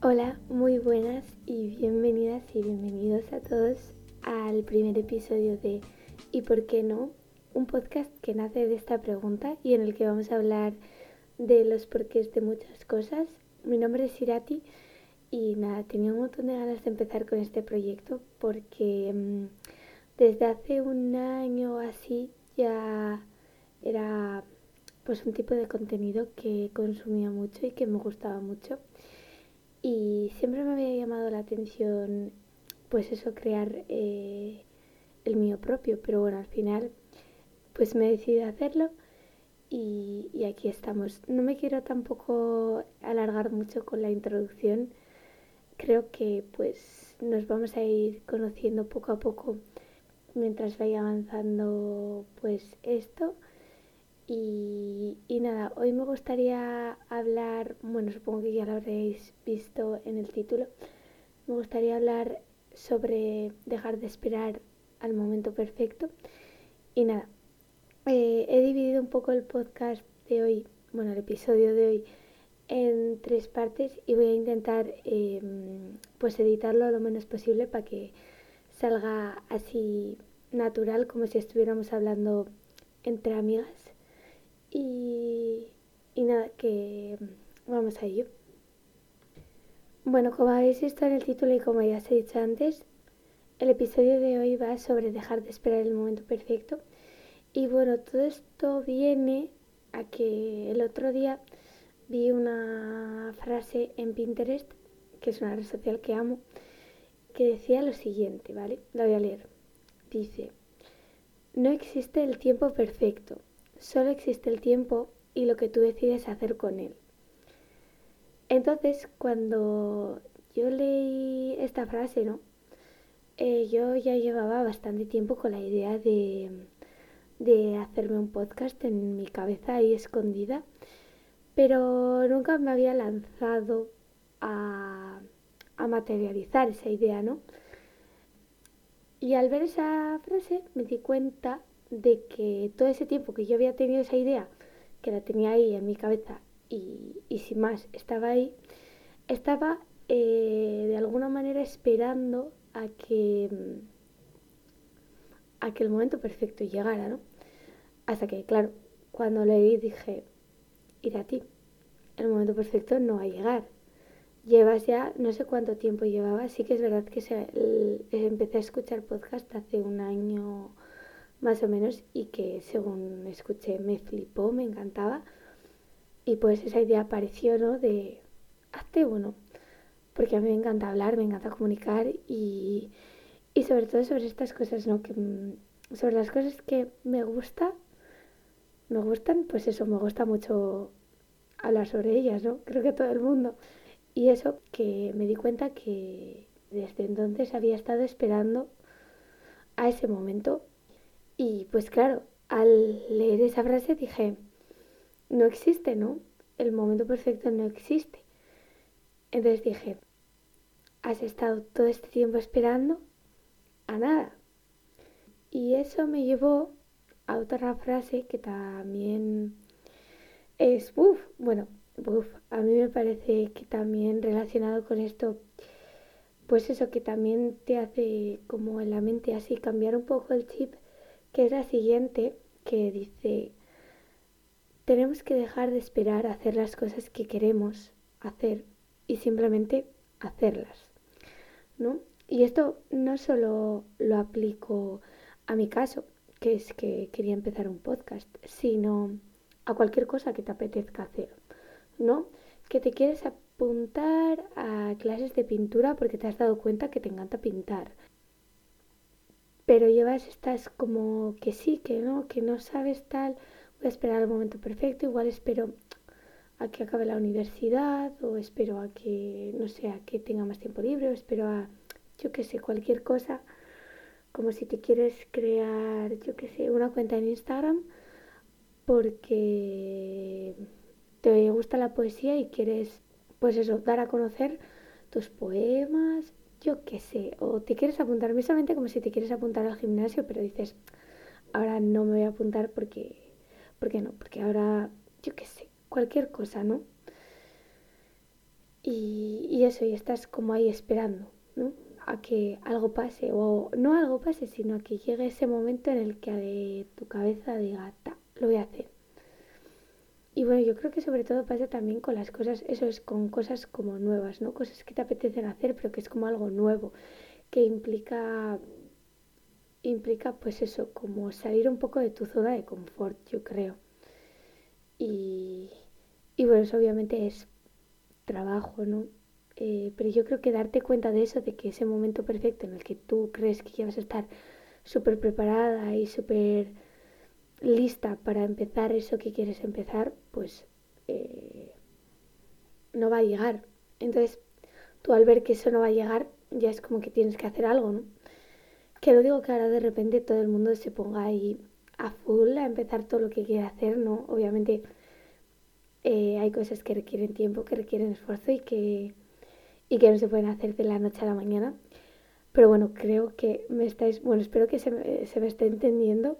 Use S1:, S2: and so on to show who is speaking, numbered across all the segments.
S1: Hola, muy buenas y bienvenidas y bienvenidos a todos al primer episodio de ¿Y por qué no? Un podcast que nace de esta pregunta y en el que vamos a hablar de los porqués de muchas cosas. Mi nombre es Irati y nada, tenía un montón de ganas de empezar con este proyecto porque mm, desde hace un año así ya era pues un tipo de contenido que consumía mucho y que me gustaba mucho y siempre me había llamado la atención, pues eso, crear eh, el mío propio. Pero bueno, al final, pues me decidí a hacerlo y, y aquí estamos. No me quiero tampoco alargar mucho con la introducción. Creo que pues nos vamos a ir conociendo poco a poco mientras vaya avanzando pues esto. Y, nada, hoy me gustaría hablar, bueno, supongo que ya lo habréis visto en el título, me gustaría hablar sobre dejar de esperar al momento perfecto. Y nada, eh, he dividido un poco el podcast de hoy, bueno, el episodio de hoy, en tres partes y voy a intentar em, pues editarlo lo menos posible para que salga así natural como si estuviéramos hablando entre amigas y, nada, que vamos a ello. Bueno, como habéis visto en el título y como ya os he dicho antes, el episodio de hoy va sobre dejar de esperar el momento perfecto. Y bueno, todo esto viene a que el otro día vi una frase en Pinterest, que es una red social que amo, que decía lo siguiente, ¿vale? La voy a leer. Dice, no existe el tiempo perfecto, Solo existe el tiempo y lo que tú decides hacer con él. Entonces, cuando yo leí esta frase, ¿no? Eh, yo ya llevaba bastante tiempo con la idea de, de hacerme un podcast en mi cabeza ahí escondida, pero nunca me había lanzado a, a materializar esa idea, ¿no? Y al ver esa frase me di cuenta de que todo ese tiempo que yo había tenido esa idea, que la tenía ahí en mi cabeza y, sin más estaba ahí, estaba eh, de alguna manera esperando a que, a que el momento perfecto llegara, ¿no? Hasta que, claro, cuando leí dije, ir a ti, el momento perfecto no va a llegar. Llevas ya, no sé cuánto tiempo llevaba, sí que es verdad que se, empecé a escuchar podcast hace un año más o menos y que según escuché me flipó, me encantaba. Y pues esa idea apareció, ¿no? De hazte uno, porque a mí me encanta hablar, me encanta comunicar y, y sobre todo sobre estas cosas, ¿no? Que, mm, sobre las cosas que me gusta, me gustan, pues eso, me gusta mucho hablar sobre ellas, ¿no? Creo que todo el mundo. Y eso que me di cuenta que desde entonces había estado esperando a ese momento y pues claro, al leer esa frase dije, no existe, ¿no? El momento perfecto no existe. Entonces dije, has estado todo este tiempo esperando a nada. Y eso me llevó a otra frase que también es, uff, bueno, uff, a mí me parece que también relacionado con esto, pues eso que también te hace como en la mente así cambiar un poco el chip que es la siguiente, que dice, tenemos que dejar de esperar a hacer las cosas que queremos hacer y simplemente hacerlas, ¿no? Y esto no solo lo aplico a mi caso, que es que quería empezar un podcast, sino a cualquier cosa que te apetezca hacer, ¿no? Que te quieres apuntar a clases de pintura porque te has dado cuenta que te encanta pintar, pero llevas estás como que sí, que no, que no sabes tal, voy a esperar el momento perfecto, igual espero a que acabe la universidad o espero a que, no sé, a que tenga más tiempo libre o espero a, yo qué sé, cualquier cosa, como si te quieres crear, yo qué sé, una cuenta en Instagram porque te gusta la poesía y quieres, pues eso, dar a conocer tus poemas, yo qué sé, o te quieres apuntar misamente como si te quieres apuntar al gimnasio, pero dices, ahora no me voy a apuntar porque, ¿por qué no? Porque ahora, yo qué sé, cualquier cosa, ¿no? y, eso, y estás como ahí esperando, ¿no? A que algo pase, o no algo pase, sino a que llegue ese momento en el que de tu cabeza diga, ta, lo voy a hacer. Y bueno, yo creo que sobre todo pasa también con las cosas, eso es con cosas como nuevas, ¿no? Cosas que te apetecen hacer, pero que es como algo nuevo, que implica, implica pues eso, como salir un poco de tu zona de confort, yo creo. Y, y bueno, eso obviamente es trabajo, ¿no? Eh, pero yo creo que darte cuenta de eso, de que ese momento perfecto en el que tú crees que ya vas a estar súper preparada y súper lista para empezar eso que quieres empezar, pues eh, no va a llegar. Entonces, tú al ver que eso no va a llegar, ya es como que tienes que hacer algo, ¿no? Que no digo que ahora de repente todo el mundo se ponga ahí a full a empezar todo lo que quiere hacer, ¿no? Obviamente eh, hay cosas que requieren tiempo, que requieren esfuerzo y que, y que no se pueden hacer de la noche a la mañana. Pero bueno, creo que me estáis, bueno, espero que se se me esté entendiendo.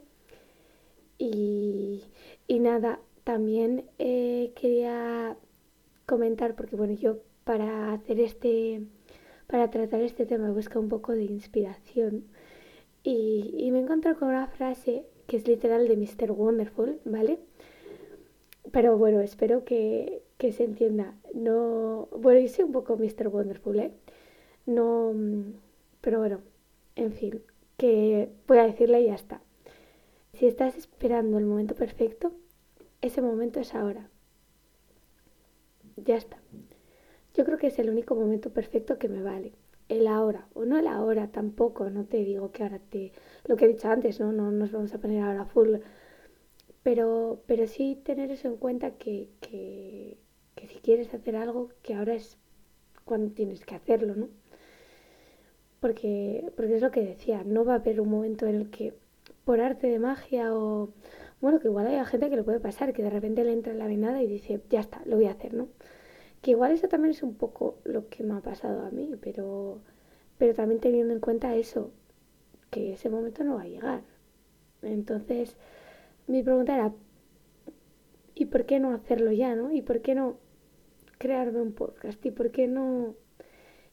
S1: Y, nada, también eh, quería comentar, porque bueno, yo para hacer este, para tratar este tema he buscado un poco de inspiración. Y, me he encontrado con una frase que es literal de Mr. Wonderful, ¿vale? pero bueno, espero que, se entienda. No, bueno, soy un poco Mr. Wonderful, ¿eh? No, mm, pero bueno, en fin, que voy a decirle y ya está. Si estás esperando el momento perfecto, ese momento es ahora. Ya está. Yo creo que es el único momento perfecto que me vale. El ahora, o no el ahora tampoco, no te digo que ahora te... Lo que he dicho antes, ¿no? No nos vamos a poner ahora full pero, pero sí tener eso en cuenta que, que, si quieres hacer algo, que ahora es cuando tienes que hacerlo, ¿no? Porque, porque es lo que decía, no va a haber un momento en el que por arte de magia o... Bueno, que igual hay gente que le puede pasar, que de repente le entra en la venada y dice, ya está, lo voy a hacer, ¿no? Que igual eso también es un poco lo que me ha pasado a mí, pero, pero también teniendo en cuenta eso, que ese momento no va a llegar. Entonces, mi pregunta era, ¿y por qué no hacerlo ya, no? ¿Y por qué no crearme un podcast? ¿Y por qué no...?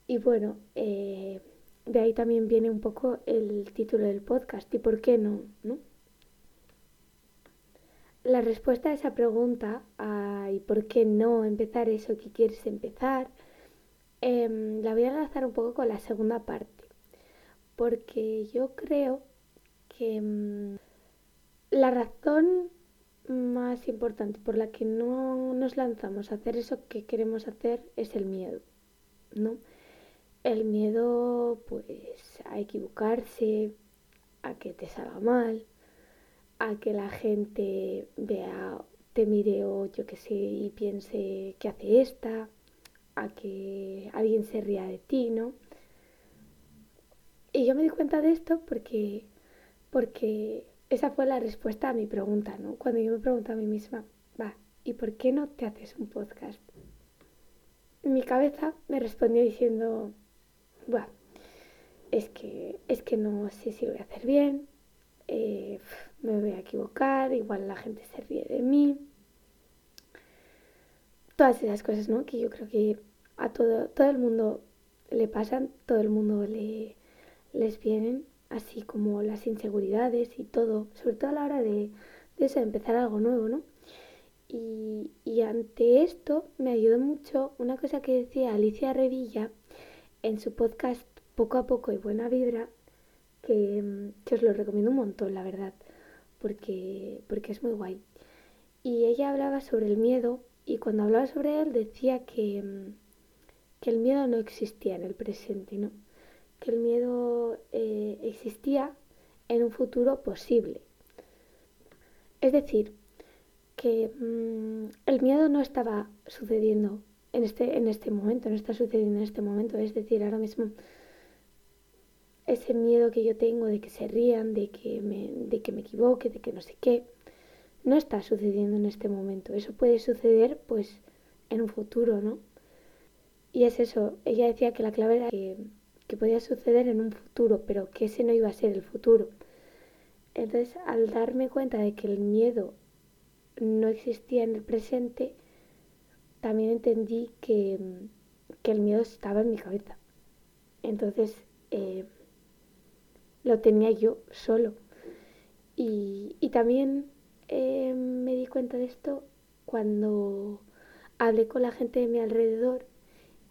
S1: Y bueno, eh, de ahí también viene un poco el título del podcast, ¿y por qué no? ¿no? La respuesta a esa pregunta, ¿y por qué no empezar eso que quieres empezar? Em, la voy a enlazar un poco con la segunda parte, porque yo creo que... Em, la razón más importante por la que no nos lanzamos a hacer eso que queremos hacer es el miedo, ¿no? El miedo, pues, a equivocarse, a que te salga mal, a que la gente vea, te mire o yo qué sé y piense que hace esta, a que alguien se ría de ti, ¿no? Y yo me di cuenta de esto porque, porque esa fue la respuesta a mi pregunta, ¿no? Cuando yo me pregunto a mí misma, va, ¿y por qué no te haces un podcast? Mi cabeza me respondió diciendo, va, es que, es que no sé si lo voy a hacer bien, eh, me voy a equivocar, igual la gente se ríe de mí. Todas esas cosas, ¿no? Que yo creo que a todo, todo el mundo le pasan, todo el mundo le, les vienen así como las inseguridades y todo, sobre todo a la hora de, eso, empezar algo nuevo, ¿no? Y, y, ante esto me ayudó mucho una cosa que decía Alicia Revilla en su podcast Poco a Poco y Buena Vibra, que, os lo recomiendo un montón, la verdad, porque, porque es muy guay. Y ella hablaba sobre el miedo y cuando hablaba sobre él decía que, que el miedo no existía en el presente, ¿no? que el miedo eh, existía en un futuro posible. Es decir, que mm, el miedo no estaba sucediendo en este, en este momento, no está sucediendo en este momento. Es decir, ahora mismo ese miedo que yo tengo de que se rían, de que me, de que me equivoque, de que no sé qué, no está sucediendo en este momento. Eso puede suceder pues en un futuro, ¿no? Y es eso, ella decía que la clave era que que podía suceder en un futuro, pero que ese no iba a ser el futuro. Entonces, al darme cuenta de que el miedo no existía en el presente, también entendí que, que el miedo estaba en mi cabeza. Entonces eh, lo tenía yo solo. Y, y también eh, me di cuenta de esto cuando hablé con la gente de mi alrededor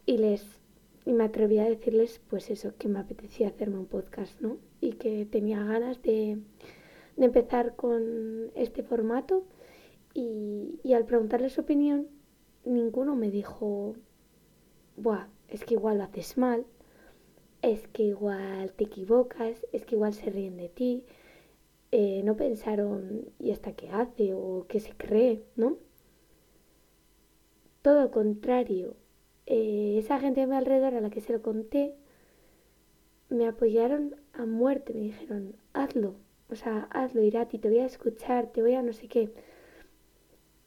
S1: y les y me atreví a decirles pues eso, que me apetecía hacerme un podcast, ¿no? Y que tenía ganas de, de empezar con este formato y, y, al preguntarles su opinión, ninguno me dijo, Buah, es que igual lo haces mal, es que igual te equivocas, es que igual se ríen de ti, eh, no pensaron y hasta qué hace o qué se cree, ¿no? Todo lo contrario, eh, esa gente a mi alrededor a la que se lo conté, me apoyaron a muerte, me dijeron, hazlo, o sea, hazlo, Irati, te voy a escuchar, te voy a no sé qué.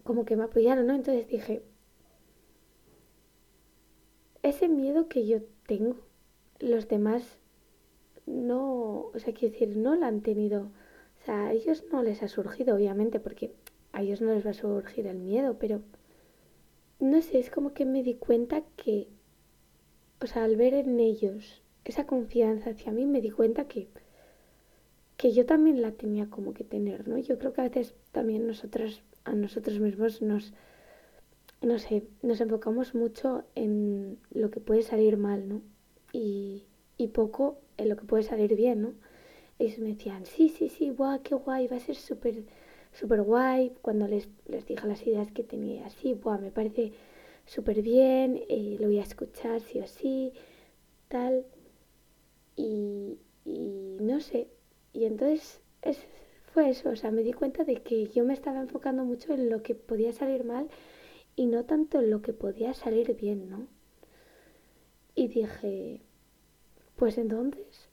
S1: Como que me apoyaron, ¿no? Entonces dije, ese miedo que yo tengo, los demás no, o sea, quiero decir, no lo han tenido a ellos no les ha surgido, obviamente, porque a ellos no les va a surgir el miedo, pero no sé, es como que me di cuenta que, o sea, al ver en ellos esa confianza hacia mí, me di cuenta que, que yo también la tenía como que tener, ¿no? Yo creo que a veces también nosotros, a nosotros mismos nos, no sé, nos enfocamos mucho en lo que puede salir mal, ¿no? Y, poco en lo que puede salir bien, ¿no? ellos me decían, sí, sí, sí, guau, qué guay, va a ser súper, súper guay. Cuando les, les dije las ideas que tenía así, guau, me parece súper bien, eh, lo voy a escuchar sí o sí, tal. Y, y no sé, y entonces es, fue eso, o sea, me di cuenta de que yo me estaba enfocando mucho en lo que podía salir mal y no tanto en lo que podía salir bien, ¿no? Y dije, pues entonces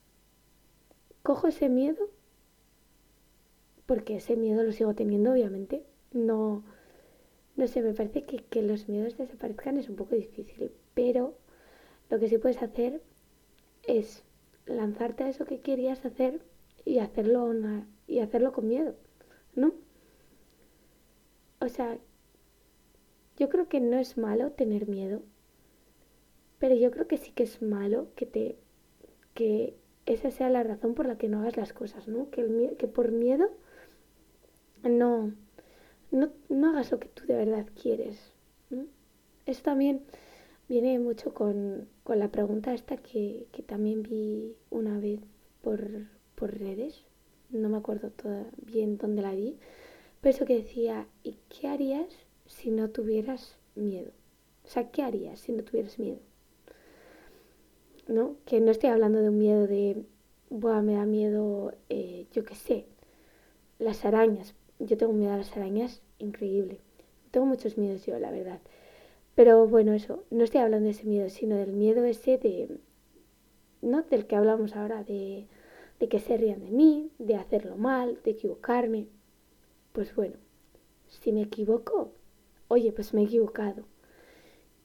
S1: cojo ese miedo, porque ese miedo lo sigo teniendo, obviamente. No, no sé, me parece que, que los miedos desaparezcan es un poco difícil, pero lo que sí puedes hacer es lanzarte a eso que querías hacer y hacerlo, y hacerlo con miedo, ¿no? O sea, yo creo que no es malo tener miedo, pero yo creo que sí que es malo que te que esa sea la razón por la que no hagas las cosas, ¿no? Que, el, que por miedo no, no, no, hagas lo que tú de verdad quieres. Eso también viene mucho con, con la pregunta esta que, que, también vi una vez por, por redes, no me acuerdo toda, bien dónde la vi, pero eso que decía, ¿y qué harías si no tuvieras miedo? O sea, ¿qué harías si no tuvieras miedo? ¿no? Que no estoy hablando de un miedo de, Buah, me da miedo, eh, yo qué sé, las arañas. Yo tengo miedo a las arañas, increíble. Tengo muchos miedos yo, la verdad. Pero bueno, eso, no estoy hablando de ese miedo, sino del miedo ese de, no del que hablamos ahora, de, de que se rían de mí, de hacerlo mal, de equivocarme. Pues bueno, si me equivoco, oye, pues me he equivocado.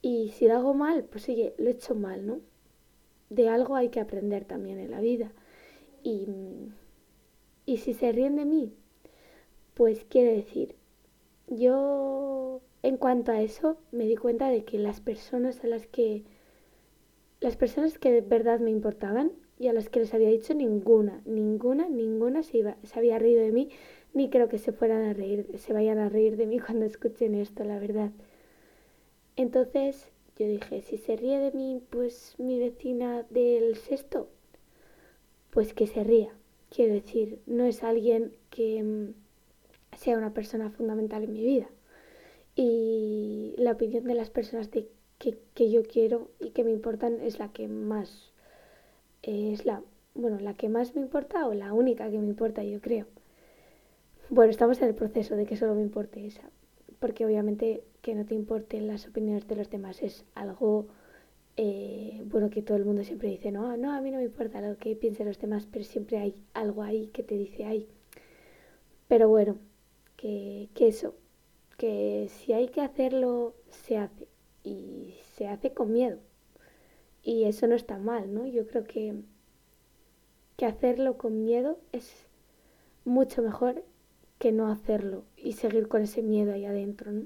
S1: Y si lo hago mal, pues oye, lo he hecho mal, ¿no? de algo hay que aprender también en la vida. Y, y si se ríen de mí, pues quiere decir, yo en cuanto a eso me di cuenta de que las personas a las que las personas que de verdad me importaban y a las que les había dicho ninguna, ninguna, ninguna se, iba, se había reído de mí, ni creo que se fueran a reír, se vayan a reír de mí cuando escuchen esto, la verdad. Entonces, yo dije, si se ríe de mí, pues mi vecina del sexto, pues que se ría. Quiero decir, no es alguien que mm, sea una persona fundamental en mi vida. Y la opinión de las personas que, que yo quiero y que me importan es la que más es la bueno la que más me importa o la única que me importa yo creo bueno estamos en el proceso de que solo me importe esa porque obviamente que no te importen las opiniones de los demás es algo eh, bueno que todo el mundo siempre dice, no, no, a mí no me importa lo que piensen los demás, pero siempre hay algo ahí que te dice, ay. Pero bueno, que, que eso, que si hay que hacerlo, se hace. Y se hace con miedo. Y eso no está mal, ¿no? Yo creo que, que hacerlo con miedo es mucho mejor que no hacerlo y seguir con ese miedo ahí adentro, ¿no?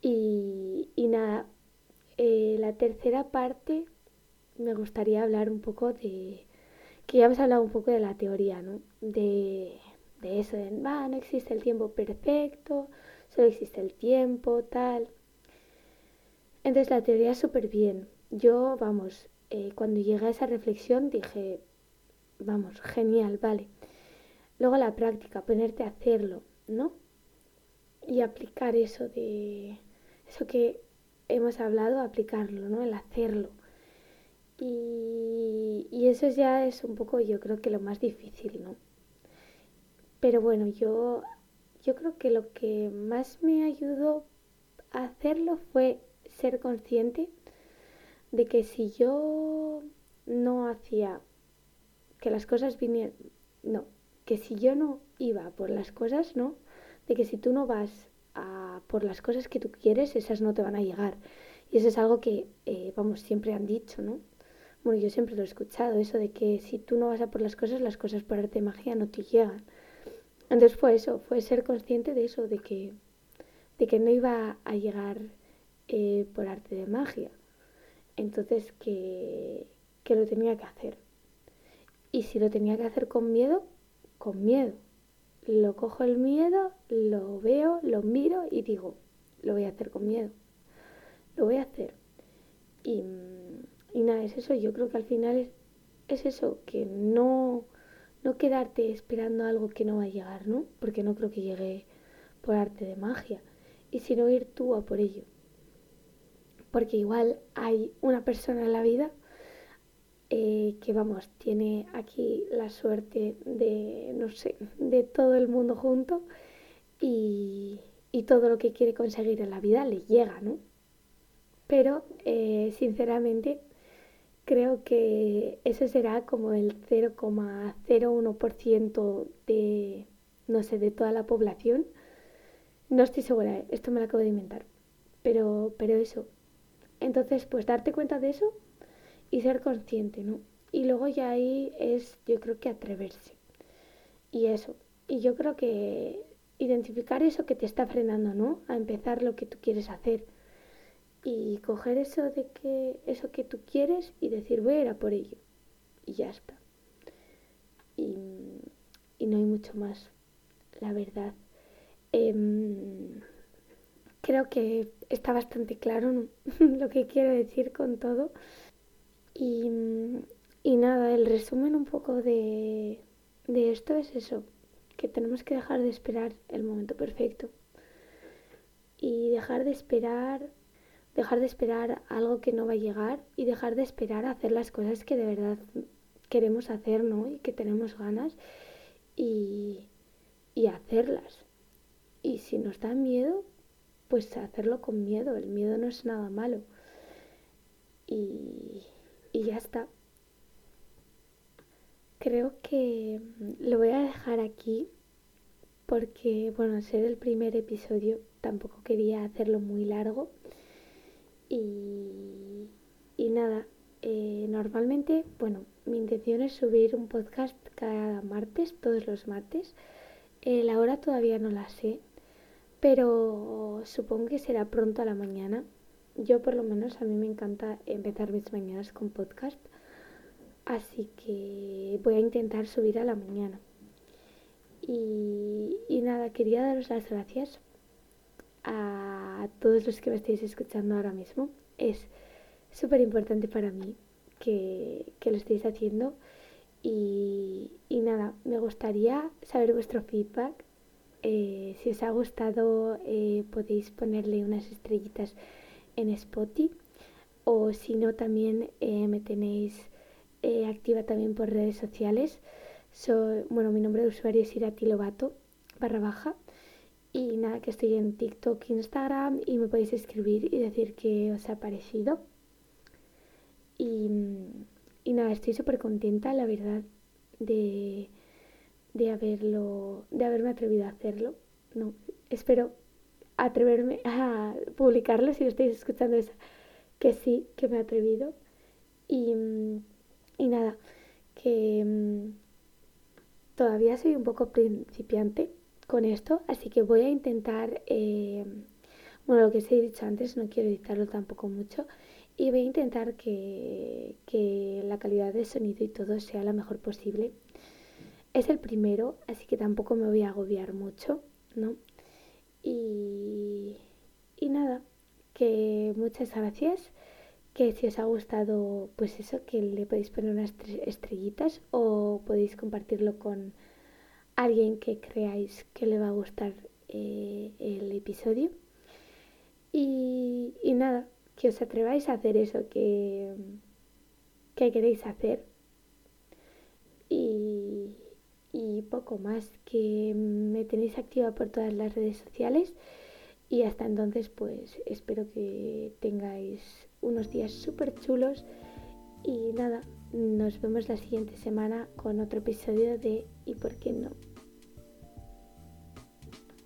S1: Y, y nada, eh, la tercera parte me gustaría hablar un poco de, que ya hemos hablado un poco de la teoría, ¿no? De, de eso, de, va, no existe el tiempo perfecto, solo existe el tiempo, tal. Entonces la teoría es súper bien. Yo, vamos, eh, cuando llegué a esa reflexión dije, vamos, genial, vale. Luego la práctica, ponerte a hacerlo, ¿no? Y aplicar eso de, eso que hemos hablado, aplicarlo, ¿no? El hacerlo. Y, y eso ya es un poco, yo creo que lo más difícil, ¿no? Pero bueno, yo, yo creo que lo que más me ayudó a hacerlo fue ser consciente de que si yo no hacía que las cosas vinieran, no, que si yo no iba por las cosas, ¿no? De que si tú no vas a por las cosas que tú quieres, esas no te van a llegar. Y eso es algo que, eh, vamos, siempre han dicho, ¿no? Bueno, yo siempre lo he escuchado, eso de que si tú no vas a por las cosas, las cosas por arte de magia no te llegan. Entonces fue eso, fue ser consciente de eso, de que, de que no iba a llegar eh, por arte de magia. Entonces que, que lo tenía que hacer. Y si lo tenía que hacer con miedo, con miedo. Lo cojo el miedo, lo veo, lo miro y digo, lo voy a hacer con miedo. Lo voy a hacer. Y, y nada, es eso. Yo creo que al final es, es eso, que no, no quedarte esperando algo que no va a llegar, ¿no? Porque no creo que llegue por arte de magia. Y sino ir tú a por ello. Porque igual hay una persona en la vida eh, que vamos, tiene aquí la suerte de, no sé, de todo el mundo junto y, todo lo que quiere conseguir en la vida le llega, ¿no? Pero, eh, sinceramente, creo que eso será como el 0,01% de, no sé, de toda la población. No estoy segura, ¿eh? esto me lo acabo de inventar. Pero, pero eso. Entonces, pues darte cuenta de eso y ser consciente, ¿no? Y luego ya ahí es, yo creo que atreverse. Y eso. Y yo creo que identificar eso que te está frenando, ¿no? A empezar lo que tú quieres hacer. Y coger eso de que, eso que tú quieres y decir, voy a ir a por ello. Y ya está. Y, no hay mucho más, la verdad. Em, creo que está bastante claro lo que quiero decir con todo. Y, nada, el resumen un poco de, de esto es eso, que tenemos que dejar de esperar el momento perfecto. Y dejar de esperar, dejar de esperar algo que no va a llegar y dejar de esperar a hacer las cosas que de verdad queremos hacer, ¿no? Y que tenemos ganas y, y hacerlas. Y si nos da miedo, pues hacerlo con miedo. El miedo no es nada malo. Y, y ya está. Creo que lo voy a dejar aquí porque, bueno, ser el primer episodio tampoco quería hacerlo muy largo. Y, y nada, eh, normalmente, bueno, mi intención es subir un podcast cada martes, todos los martes. Eh, la hora todavía no la sé, pero supongo que será pronto a la mañana yo por lo menos a mí me encanta empezar mis mañanas con podcast, así que voy a intentar subir a la mañana. Y, nada, quería daros las gracias a todos los que me estáis escuchando ahora mismo. Es súper importante para mí que, lo estéis haciendo. Y, nada, me gustaría saber vuestro feedback. Eh, si os ha gustado, eh, podéis ponerle unas estrellitas en Spotify o si no también eh, me tenéis eh, activa también por redes sociales. Soy, bueno, mi nombre de usuario es Irati Lobato barra baja y nada, que estoy en TikTok, Instagram y me podéis escribir y decir qué os ha parecido. Y, y nada, estoy súper contenta, la verdad, de, de, haberlo, de haberme atrevido a hacerlo. No, espero atreverme a publicarlo si lo estáis escuchando es que sí, que me he atrevido. Y, y nada, que mm, todavía soy un poco principiante con esto, así que voy a intentar, eh, bueno, lo que os he dicho antes, no quiero editarlo tampoco mucho, y voy a intentar que, que la calidad de sonido y todo sea la mejor posible. Es el primero, así que tampoco me voy a agobiar mucho, ¿no? Y, y nada, que muchas gracias que si os ha gustado, pues eso, que le podéis poner unas estrellitas o podéis compartirlo con alguien que creáis que le va a gustar eh, el episodio. Y, nada, que os atreváis a hacer eso que, que queréis hacer. Y, y poco más, que me tenéis activa por todas las redes sociales. Y hasta entonces, pues espero que tengáis unos días súper chulos. Y nada, nos vemos la siguiente semana con otro episodio de ¿Y por qué no?